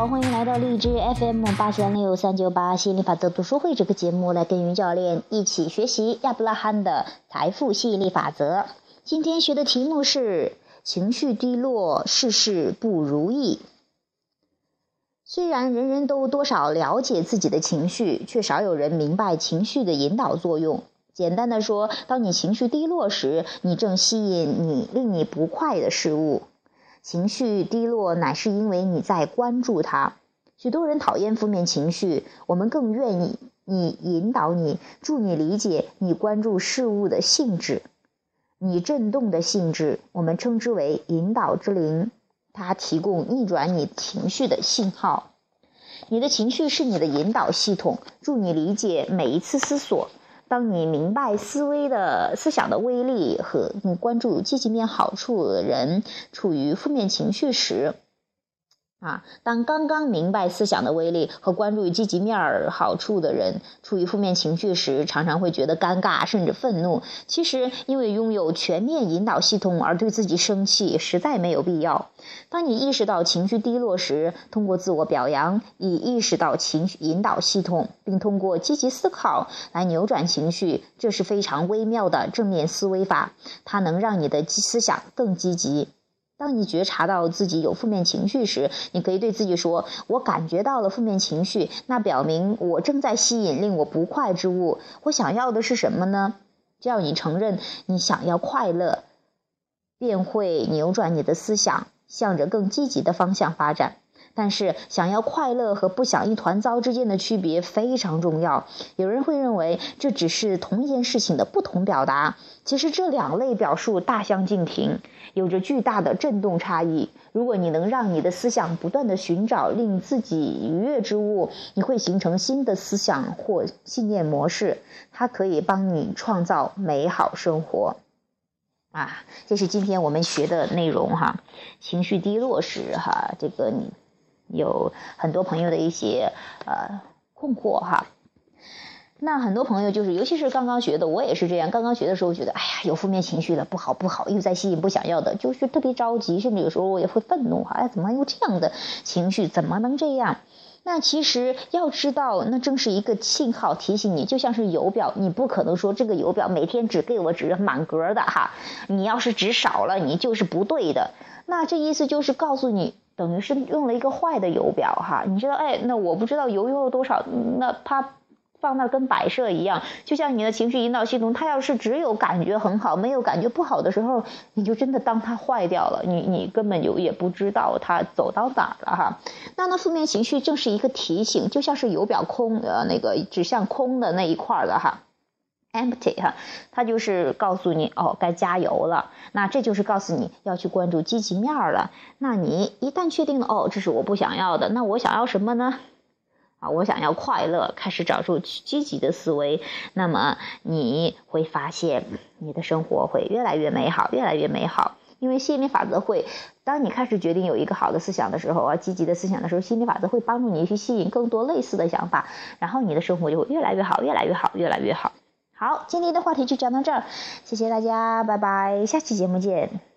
好，欢迎来到荔枝 FM 八三六三九八心理法则读书会这个节目，来跟云教练一起学习亚伯拉罕的财富吸引力法则。今天学的题目是情绪低落，事事不如意。虽然人人都多少了解自己的情绪，却少有人明白情绪的引导作用。简单的说，当你情绪低落时，你正吸引你令你不快的事物。情绪低落乃是因为你在关注它。许多人讨厌负面情绪，我们更愿意你引导你，助你理解你关注事物的性质，你震动的性质，我们称之为引导之灵，它提供逆转你情绪的信号。你的情绪是你的引导系统，助你理解每一次思索。当你明白思维的思想的威力和你关注积极面好处的人处于负面情绪时。啊，当刚刚明白思想的威力和关注于积极面儿好处的人处于负面情绪时，常常会觉得尴尬甚至愤怒。其实，因为拥有全面引导系统而对自己生气，实在没有必要。当你意识到情绪低落时，通过自我表扬以意识到情绪引导系统，并通过积极思考来扭转情绪，这是非常微妙的正面思维法，它能让你的思想更积极。当你觉察到自己有负面情绪时，你可以对自己说：“我感觉到了负面情绪，那表明我正在吸引令我不快之物。我想要的是什么呢？”只要你承认你想要快乐，便会扭转你的思想，向着更积极的方向发展。但是，想要快乐和不想一团糟之间的区别非常重要。有人会认为这只是同一件事情的不同表达，其实这两类表述大相径庭，有着巨大的震动差异。如果你能让你的思想不断的寻找令自己愉悦之物，你会形成新的思想或信念模式，它可以帮你创造美好生活。啊，这是今天我们学的内容哈。情绪低落时，哈，这个你。有很多朋友的一些呃困惑哈，那很多朋友就是，尤其是刚刚学的，我也是这样。刚刚学的时候觉得，哎呀，有负面情绪了，不好不好，又在吸引不想要的，就是特别着急，甚至有时候我也会愤怒，哎，怎么有这样的情绪？怎么能这样？那其实要知道，那正是一个信号提醒你，就像是油表，你不可能说这个油表每天只给我指满格的哈，你要是指少了，你就是不对的。那这意思就是告诉你。等于是用了一个坏的油表哈，你知道，哎，那我不知道油用了多少，那它放那跟摆设一样，就像你的情绪引导系统，它要是只有感觉很好，没有感觉不好的时候，你就真的当它坏掉了，你你根本就也不知道它走到哪了哈。那那负面情绪正是一个提醒，就像是油表空呃那个指向空的那一块的哈。Empty 哈，它就是告诉你哦，该加油了。那这就是告诉你要去关注积极面了。那你一旦确定了哦，这是我不想要的，那我想要什么呢？啊，我想要快乐，开始找出积极的思维。那么你会发现你的生活会越来越美好，越来越美好。因为吸引力法则会，当你开始决定有一个好的思想的时候啊，积极的思想的时候，吸引力法则会帮助你去吸引更多类似的想法，然后你的生活就会越来越好，越来越好，越来越好。好，今天的话题就讲到这儿，谢谢大家，拜拜，下期节目见。